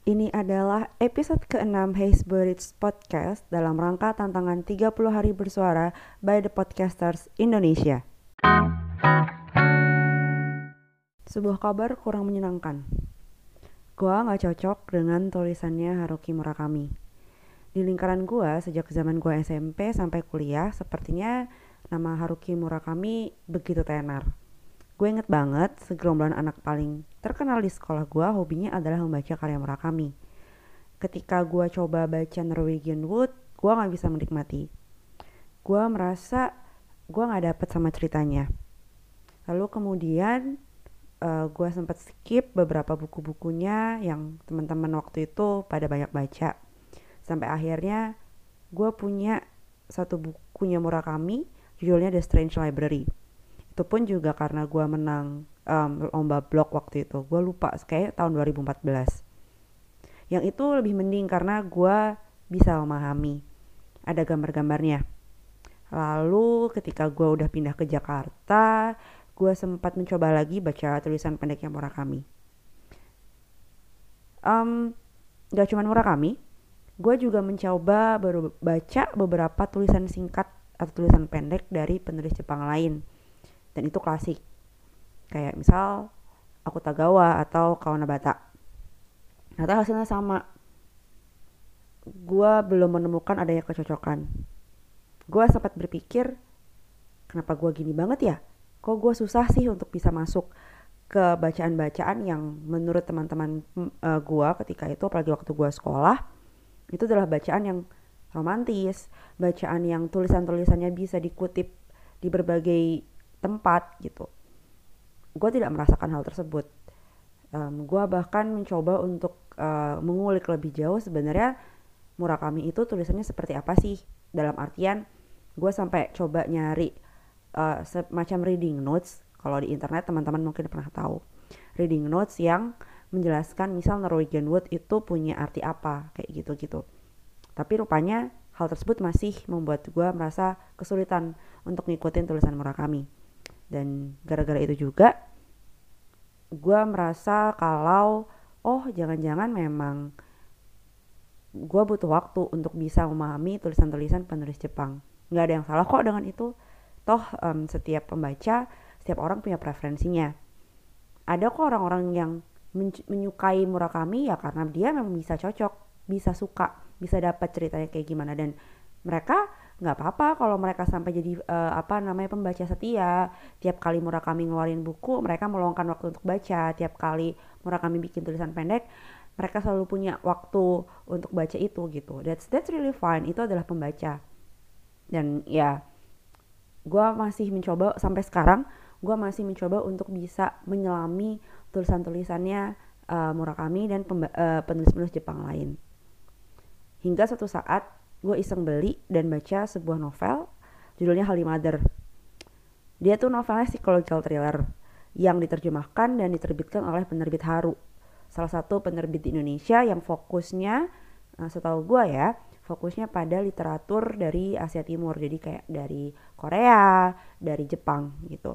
Ini adalah episode ke-6 Hey Spirits Podcast dalam rangka tantangan 30 hari bersuara by the Podcasters Indonesia. Sebuah kabar kurang menyenangkan. Gua nggak cocok dengan tulisannya Haruki Murakami. Di lingkaran gua sejak zaman gua SMP sampai kuliah, sepertinya nama Haruki Murakami begitu tenar. Gue inget banget segerombolan anak paling terkenal di sekolah gue hobinya adalah membaca karya Murakami. Ketika gue coba baca Norwegian Wood, gue gak bisa menikmati. Gue merasa gue gak dapet sama ceritanya. Lalu kemudian uh, gue sempat skip beberapa buku-bukunya yang teman-teman waktu itu pada banyak baca. Sampai akhirnya gue punya satu bukunya Murakami, judulnya The Strange Library itu pun juga karena gue menang um, lomba blog waktu itu. Gue lupa kayak tahun 2014 yang itu lebih mending karena gue bisa memahami. Ada gambar-gambarnya. Lalu ketika gue udah pindah ke Jakarta gue sempat mencoba lagi baca tulisan pendeknya Murakami. Um, gak cuma Murakami gue juga mencoba baru baca beberapa tulisan singkat atau tulisan pendek dari penulis Jepang lain dan itu klasik. Kayak misal aku Tagawa atau Kawanabata ternyata hasilnya sama. Gue belum menemukan adanya kecocokan. Gue sempat berpikir kenapa gue gini banget ya? Kok gue susah sih untuk bisa masuk ke bacaan-bacaan yang menurut teman-teman uh, eh, gue ketika itu apalagi waktu gue sekolah itu adalah bacaan yang romantis bacaan yang tulisan-tulisannya bisa dikutip di berbagai tempat gitu. Gue tidak merasakan hal tersebut. Um, gue bahkan mencoba untuk uh, mengulik lebih jauh sebenarnya Murakami itu tulisannya seperti apa sih? Dalam artian gue sampai coba nyari uh, semacam reading notes. Kalau di internet teman-teman mungkin pernah tahu. Reading notes yang menjelaskan misal Norwegian Wood itu punya arti apa kayak gitu-gitu. Tapi rupanya hal tersebut masih membuat gue merasa kesulitan untuk ngikutin tulisan Murakami dan gara-gara itu juga gue merasa kalau oh jangan-jangan memang gue butuh waktu untuk bisa memahami tulisan-tulisan penulis Jepang. Nggak ada yang salah kok dengan itu. Toh um, setiap pembaca setiap orang punya preferensinya. Ada kok orang-orang yang menyukai Murakami ya karena dia memang bisa cocok bisa suka bisa dapat ceritanya kayak gimana. Dan mereka nggak apa-apa kalau mereka sampai jadi uh, apa namanya pembaca setia. Tiap kali Murakami ngeluarin buku mereka meluangkan waktu untuk baca. Tiap kali Murakami bikin tulisan pendek mereka selalu punya waktu untuk baca itu gitu. That's that's really fine. Itu adalah pembaca. Dan ya gue masih mencoba sampai sekarang gue masih mencoba untuk bisa menyelami tulisan-tulisannya uh, Murakami dan uh, penulis-penulis Jepang lain. Hingga suatu saat gue iseng beli dan baca sebuah novel judulnya Holy Mother. Dia tuh novelnya psychological thriller yang diterjemahkan dan diterbitkan oleh penerbit Haru. Salah satu penerbit di Indonesia yang fokusnya, uh, setahu gue ya, fokusnya pada literatur dari Asia Timur. Jadi kayak dari Korea, dari Jepang gitu.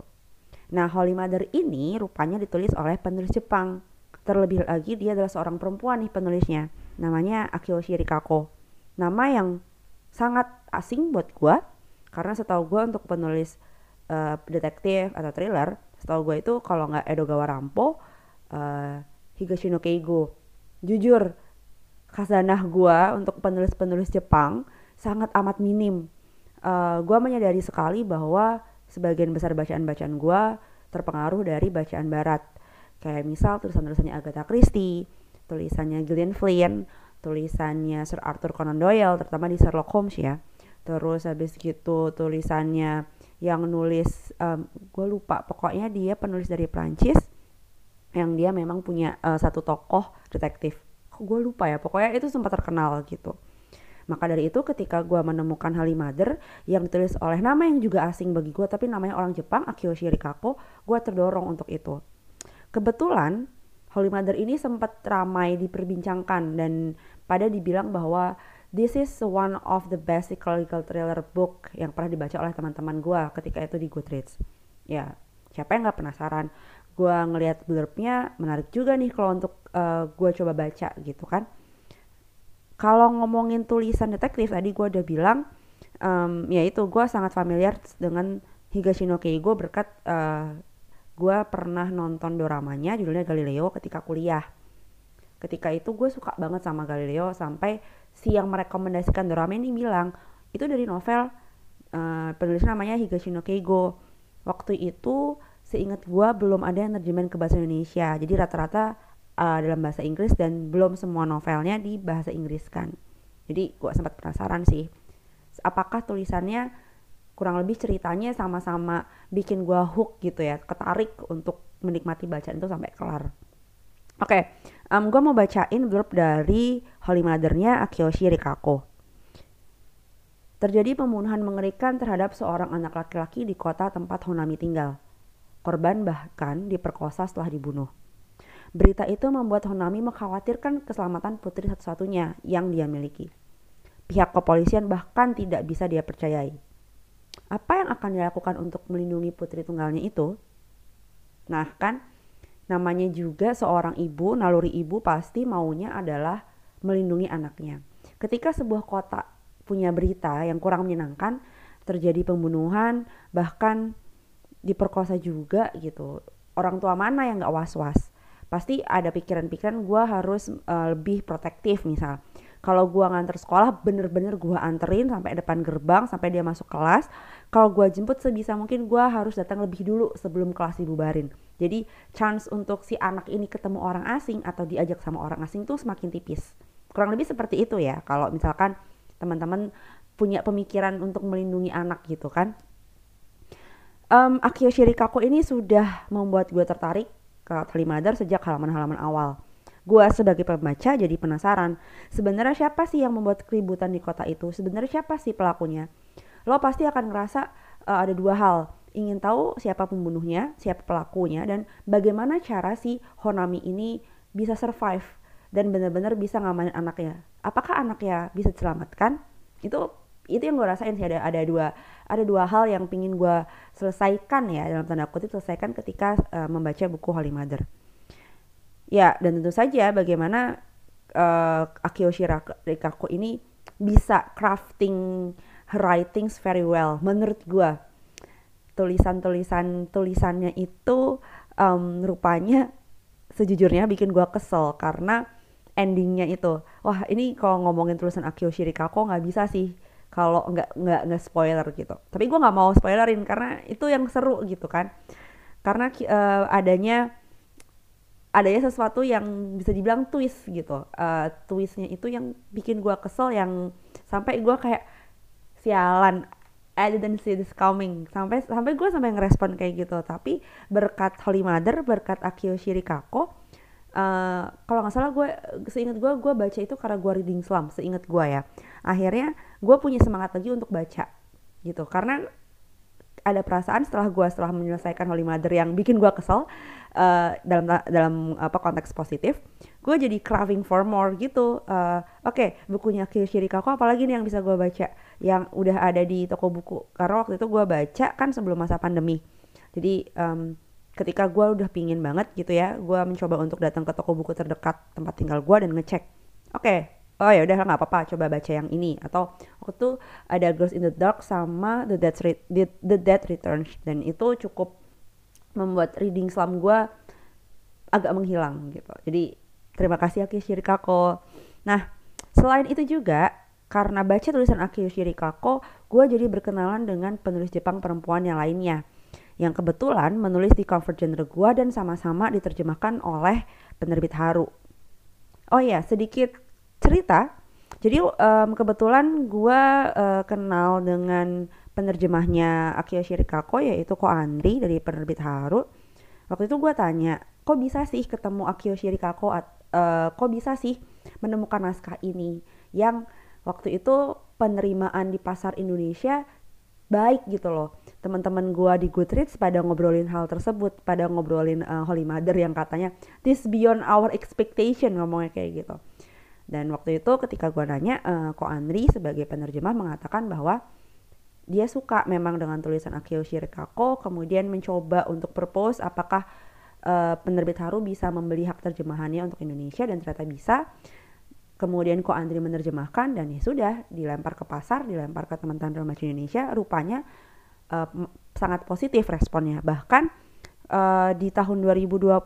Nah, Holy Mother ini rupanya ditulis oleh penulis Jepang. Terlebih lagi dia adalah seorang perempuan nih penulisnya. Namanya Akio Shirikako nama yang sangat asing buat gue karena setahu gue untuk penulis uh, detektif atau thriller setahu gue itu kalau nggak Edogawa Rampo uh, Higashino Keigo. Jujur khazanah gue untuk penulis-penulis Jepang sangat amat minim. Uh, gue menyadari sekali bahwa sebagian besar bacaan-bacaan gue terpengaruh dari bacaan barat. Kayak misal tulisan-tulisannya Agatha Christie tulisannya Gillian Flynn tulisannya Sir Arthur Conan Doyle terutama di Sherlock Holmes ya. Terus habis gitu tulisannya yang nulis um, gue lupa pokoknya dia penulis dari Prancis yang dia memang punya uh, satu tokoh detektif. Gue lupa ya pokoknya itu sempat terkenal gitu. Maka dari itu ketika gue menemukan Halimader yang ditulis oleh nama yang juga asing bagi gue tapi namanya orang Jepang Akio Shirikako gue terdorong untuk itu. Kebetulan Holy Mother ini sempat ramai diperbincangkan dan pada dibilang bahwa this is one of the best psychological thriller book yang pernah dibaca oleh teman-teman gue ketika itu di Goodreads. Ya, siapa yang nggak penasaran? gue ngelihat blurbnya menarik juga nih kalau untuk uh, gue coba baca gitu kan kalau ngomongin tulisan detektif tadi gue udah bilang um, ya itu gue sangat familiar dengan Higashino Keigo berkat uh, gue pernah nonton doramanya judulnya Galileo ketika kuliah. Ketika itu gue suka banget sama Galileo sampai si yang merekomendasikan drama ini bilang itu dari novel uh, penulis namanya Higashino Keigo. Waktu itu seingat gue belum ada yang terjemahan ke bahasa Indonesia. Jadi rata-rata uh, dalam bahasa Inggris dan belum semua novelnya di bahasa Inggris kan. Jadi gue sempat penasaran sih apakah tulisannya kurang lebih ceritanya sama-sama bikin gue hook gitu ya ketarik untuk menikmati bacaan itu sampai kelar oke okay, um, gue mau bacain blurb dari Holy Mother-nya Akiyoshi Rikako. Terjadi pembunuhan mengerikan terhadap seorang anak laki-laki di kota tempat Honami tinggal. Korban bahkan diperkosa setelah dibunuh. Berita itu membuat Honami mengkhawatirkan keselamatan putri satu-satunya yang dia miliki. Pihak kepolisian bahkan tidak bisa dia percayai. Apa yang akan dilakukan untuk melindungi putri tunggalnya itu? Nah kan, Namanya juga seorang ibu, naluri ibu pasti maunya adalah melindungi anaknya. Ketika sebuah kota punya berita yang kurang menyenangkan, terjadi pembunuhan, bahkan diperkosa juga gitu. Orang tua mana yang gak was-was? Pasti ada pikiran-pikiran gue harus uh, lebih protektif misal. Kalau gue nganter sekolah bener-bener gue anterin sampai depan gerbang sampai dia masuk kelas. Kalau gue jemput sebisa mungkin gue harus datang lebih dulu sebelum kelas dibubarin jadi chance untuk si anak ini ketemu orang asing atau diajak sama orang asing tuh semakin tipis. Kurang lebih seperti itu ya kalau misalkan teman-teman punya pemikiran untuk melindungi anak gitu kan. Um, Akio Shirikako ini sudah membuat gue tertarik ke Telimadar sejak halaman-halaman awal. Gue sebagai pembaca jadi penasaran, sebenarnya siapa sih yang membuat keributan di kota itu? Sebenarnya siapa sih pelakunya? Lo pasti akan ngerasa uh, ada dua hal ingin tahu siapa pembunuhnya, siapa pelakunya, dan bagaimana cara si Honami ini bisa survive dan benar-benar bisa ngamanin anaknya. Apakah anaknya bisa diselamatkan? Itu itu yang gue rasain sih ada ada dua ada dua hal yang pingin gue selesaikan ya dalam tanda kutip selesaikan ketika uh, membaca buku Holy Mother. Ya dan tentu saja bagaimana uh, Akio Shirakaku ini bisa crafting her writings very well menurut gue tulisan-tulisan tulisannya itu um, rupanya sejujurnya bikin gue kesel karena endingnya itu. Wah ini kalau ngomongin tulisan Akio Shirikako nggak bisa sih kalau nggak nggak nggak spoiler gitu. Tapi gue nggak mau spoilerin karena itu yang seru gitu kan. Karena uh, adanya adanya sesuatu yang bisa dibilang twist gitu. Uh, twistnya itu yang bikin gue kesel yang sampai gue kayak sialan. I didn't see this coming. Sampai sampai gue sampai ngerespon kayak gitu. Tapi berkat Holy Mother berkat Akio Shirikako uh, kalau nggak salah gue seingat gue gue baca itu karena gue reading slam seingat gue ya. Akhirnya gue punya semangat lagi untuk baca gitu. Karena ada perasaan setelah gue setelah menyelesaikan Holy Mother yang bikin gue kesel uh, dalam dalam apa konteks positif gue jadi craving for more gitu. Uh, oke okay, bukunya Kirishirikako apalagi nih yang bisa gue baca yang udah ada di toko buku. Karena waktu itu gue baca kan sebelum masa pandemi. Jadi um, ketika gue udah pingin banget gitu ya gue mencoba untuk datang ke toko buku terdekat tempat tinggal gue dan ngecek. Oke okay, oh ya udah nggak apa-apa coba baca yang ini. Atau waktu itu ada Girls in the Dark sama The Dead Re The, The Dead Returns. Dan itu cukup membuat reading slam gue agak menghilang gitu. Jadi terima kasih Aki Shirikako. Nah selain itu juga karena baca tulisan Aki Shirikako gue jadi berkenalan dengan penulis Jepang perempuan yang lainnya. Yang kebetulan menulis di comfort genre gue dan sama-sama diterjemahkan oleh penerbit Haru. Oh ya, sedikit cerita. Jadi um, kebetulan gue uh, kenal dengan penerjemahnya Akio Shirikako yaitu Ko Andri dari penerbit Haru. Waktu itu gue tanya, kok bisa sih ketemu Akio Shirikako, uh, kok bisa sih menemukan naskah ini yang waktu itu penerimaan di pasar Indonesia baik gitu loh. Teman-teman gue di Goodreads pada ngobrolin hal tersebut, pada ngobrolin uh, Holy Mother yang katanya this beyond our expectation ngomongnya kayak gitu. Dan waktu itu ketika gue nanya, uh, Ko Andri sebagai penerjemah mengatakan bahwa dia suka memang dengan tulisan Akio Shirikako, kemudian mencoba untuk propose apakah uh, penerbit Haru bisa membeli hak terjemahannya untuk Indonesia dan ternyata bisa. Kemudian Ko Andri menerjemahkan dan ya sudah dilempar ke pasar dilempar ke teman-teman bahasa Indonesia rupanya uh, sangat positif responnya. Bahkan uh, di tahun 2020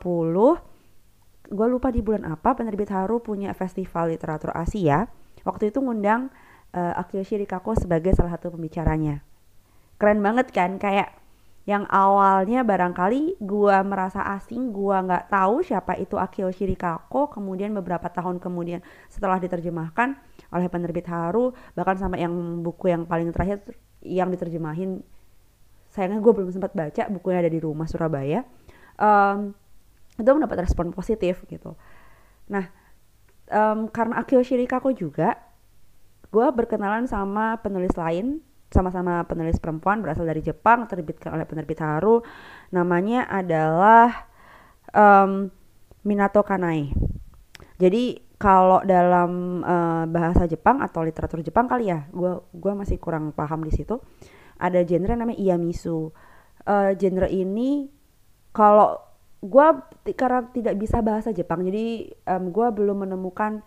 gue lupa di bulan apa penerbit Haru punya festival literatur Asia. Waktu itu ngundang uh, Akio Shirikako sebagai salah satu pembicaranya. Keren banget kan kayak yang awalnya barangkali gua merasa asing, gua nggak tahu siapa itu Akio Shirikako, kemudian beberapa tahun kemudian setelah diterjemahkan oleh penerbit Haru, bahkan sampai yang buku yang paling terakhir yang diterjemahin, sayangnya gue belum sempat baca, bukunya ada di rumah Surabaya, um, itu mendapat respon positif gitu. Nah, um, karena Akio Shirikako juga, gue berkenalan sama penulis lain sama-sama penulis perempuan berasal dari Jepang terbitkan oleh penerbit Haru. Namanya adalah um, Minato Kanai. Jadi kalau dalam uh, bahasa Jepang atau literatur Jepang kali ya gue gua masih kurang paham di situ ada genre namanya iyamisu. Uh, genre ini kalau gue karena tidak bisa bahasa Jepang jadi um, gue belum menemukan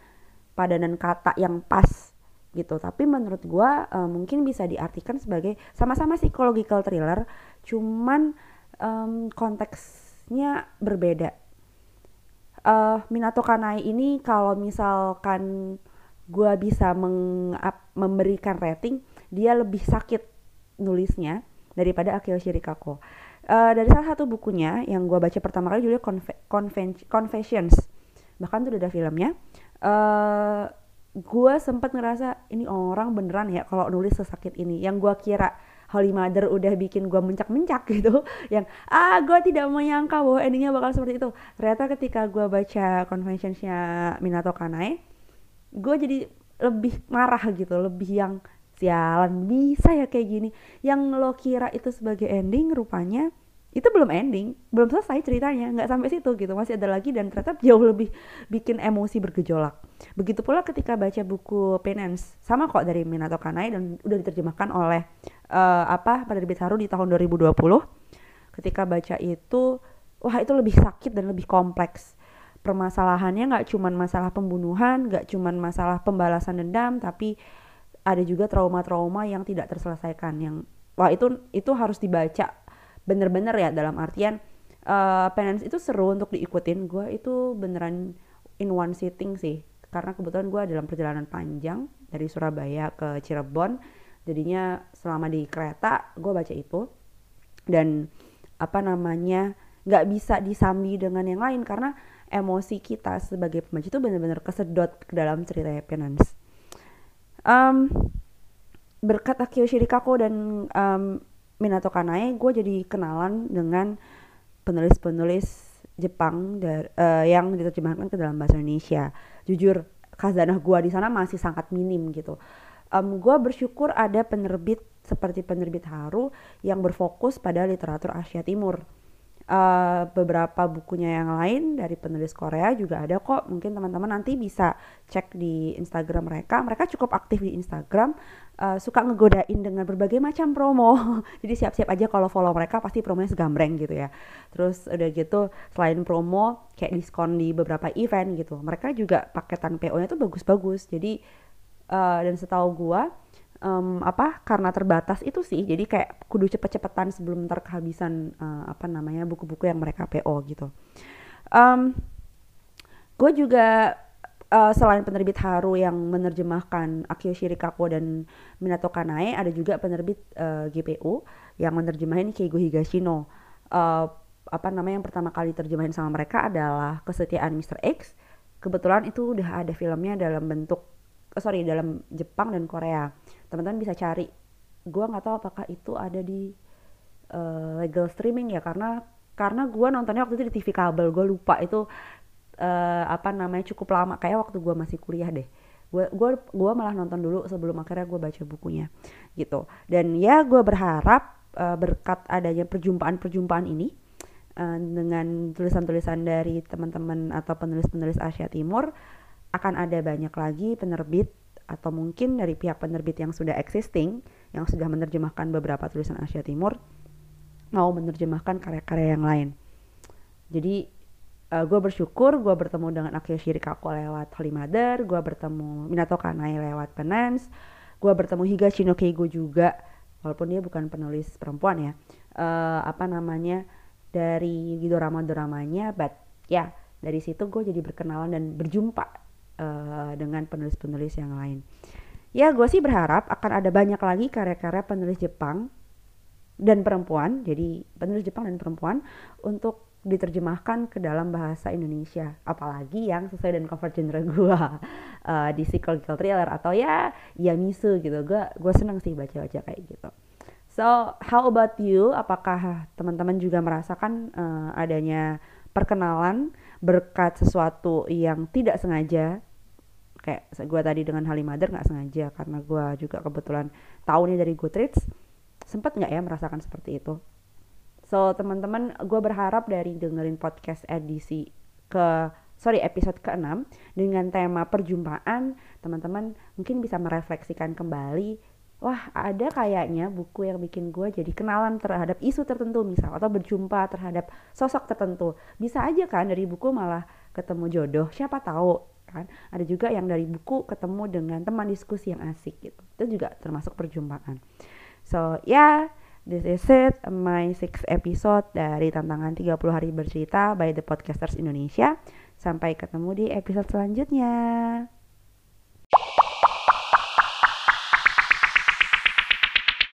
padanan kata yang pas gitu. Tapi menurut gue uh, mungkin bisa diartikan sebagai sama-sama psychological thriller cuman um, konteksnya berbeda. Uh, Minato Kanai ini kalau misalkan gue bisa meng, memberikan rating dia lebih sakit nulisnya daripada Akio Shirikako uh, dari salah satu bukunya yang gue baca pertama kali judulnya Conve Confessions. Bahkan tuh udah ada filmnya. Uh, gue sempat ngerasa ini orang beneran ya kalau nulis sesakit ini. Yang gue kira Holy Mother udah bikin gue mencak-mencak gitu yang ah gue tidak menyangka bahwa endingnya bakal seperti itu. Ternyata ketika gue baca conventionsnya Minato Kanai gue jadi lebih marah gitu lebih yang sialan bisa ya kayak gini yang lo kira itu sebagai ending rupanya itu belum ending, belum selesai ceritanya, nggak sampai situ gitu, masih ada lagi dan ternyata jauh lebih bikin emosi bergejolak. Begitu pula ketika baca buku Penance, sama kok dari Minato Kanai dan udah diterjemahkan oleh uh, apa penerbit Haru di tahun 2020. Ketika baca itu, wah itu lebih sakit dan lebih kompleks. Permasalahannya nggak cuma masalah pembunuhan, nggak cuma masalah pembalasan dendam, tapi ada juga trauma-trauma yang tidak terselesaikan yang wah itu itu harus dibaca bener-bener ya dalam artian uh, penance itu seru untuk diikutin gue itu beneran in one sitting sih karena kebetulan gue dalam perjalanan panjang dari Surabaya ke Cirebon jadinya selama di kereta gue baca itu dan apa namanya nggak bisa disambi dengan yang lain karena emosi kita sebagai pembaca itu benar-benar kesedot ke dalam cerita Penance. Um, berkat Akio Shirikako dan um, Minato Kanae gue jadi kenalan dengan penulis-penulis Jepang dar, uh, yang diterjemahkan ke dalam bahasa Indonesia. Jujur, khazanah gue di sana masih sangat minim gitu. Um, gue bersyukur ada penerbit seperti penerbit Haru yang berfokus pada literatur Asia Timur uh, beberapa bukunya yang lain dari penulis Korea juga ada kok. Mungkin teman-teman nanti bisa cek di Instagram mereka. Mereka cukup aktif di Instagram uh, suka ngegodain dengan berbagai macam promo. Jadi siap-siap aja kalau follow mereka pasti promonya segambreng gitu ya. Terus udah gitu selain promo kayak diskon di beberapa event gitu. Mereka juga paketan PO nya tuh bagus-bagus. Jadi uh, dan setahu gua um, apa karena terbatas itu sih. Jadi kayak kudu cepet-cepetan sebelum ntar kehabisan uh, apa namanya buku-buku yang mereka PO gitu. Um, gue juga uh, selain penerbit Haru yang menerjemahkan Akio Shirikako dan Minato Kanae ada juga penerbit uh, GPU yang menerjemahin Keigo Higashino uh, apa namanya yang pertama kali terjemahin sama mereka adalah Kesetiaan Mr. X. Kebetulan itu udah ada filmnya dalam bentuk sorry dalam Jepang dan Korea. Teman-teman bisa cari. Gue nggak tahu apakah itu ada di uh, legal streaming ya karena karena gue nontonnya waktu itu di TV kabel. Gue lupa itu uh, apa namanya cukup lama. Kayak waktu gue masih kuliah deh. Gue gue gue malah nonton dulu sebelum akhirnya gue baca bukunya gitu. Dan ya gue berharap uh, berkat adanya perjumpaan-perjumpaan ini uh, dengan tulisan-tulisan dari teman-teman atau penulis-penulis Asia Timur akan ada banyak lagi penerbit atau mungkin dari pihak penerbit yang sudah existing yang sudah menerjemahkan beberapa tulisan Asia Timur mau menerjemahkan karya-karya yang lain. jadi uh, gue bersyukur gue bertemu dengan Akio Shirikawa lewat Holy Mother gue bertemu Minato Kanai lewat Penance gue bertemu no Keigo juga walaupun dia bukan penulis perempuan ya uh, apa namanya dari drama-dramanya but ya yeah, dari situ gue jadi berkenalan dan berjumpa uh, dengan penulis-penulis yang lain. Ya gue sih berharap akan ada banyak lagi karya-karya penulis Jepang dan perempuan jadi penulis Jepang dan perempuan untuk diterjemahkan ke dalam bahasa Indonesia. Apalagi yang sesuai dengan cover genre gue uh, di psychological thriller atau ya ya misu gitu. Gue gue seneng sih baca-baca kayak gitu. So how about you? Apakah teman-teman juga merasakan uh, adanya perkenalan berkat sesuatu yang tidak sengaja kayak gue tadi dengan Halimader nggak sengaja karena gue juga kebetulan tahunnya dari Goodreads sempet nggak ya merasakan seperti itu? So teman-teman gue berharap dari dengerin podcast edisi ke sorry episode ke-6 dengan tema perjumpaan teman-teman mungkin bisa merefleksikan kembali wah ada kayaknya buku yang bikin gue jadi kenalan terhadap isu tertentu misal atau berjumpa terhadap sosok tertentu. Bisa aja kan dari buku malah ketemu jodoh siapa tahu kan ada juga yang dari buku ketemu dengan teman diskusi yang asik gitu itu juga termasuk perjumpaan so ya yeah, This is it, my sixth episode dari tantangan 30 hari bercerita by The Podcasters Indonesia. Sampai ketemu di episode selanjutnya.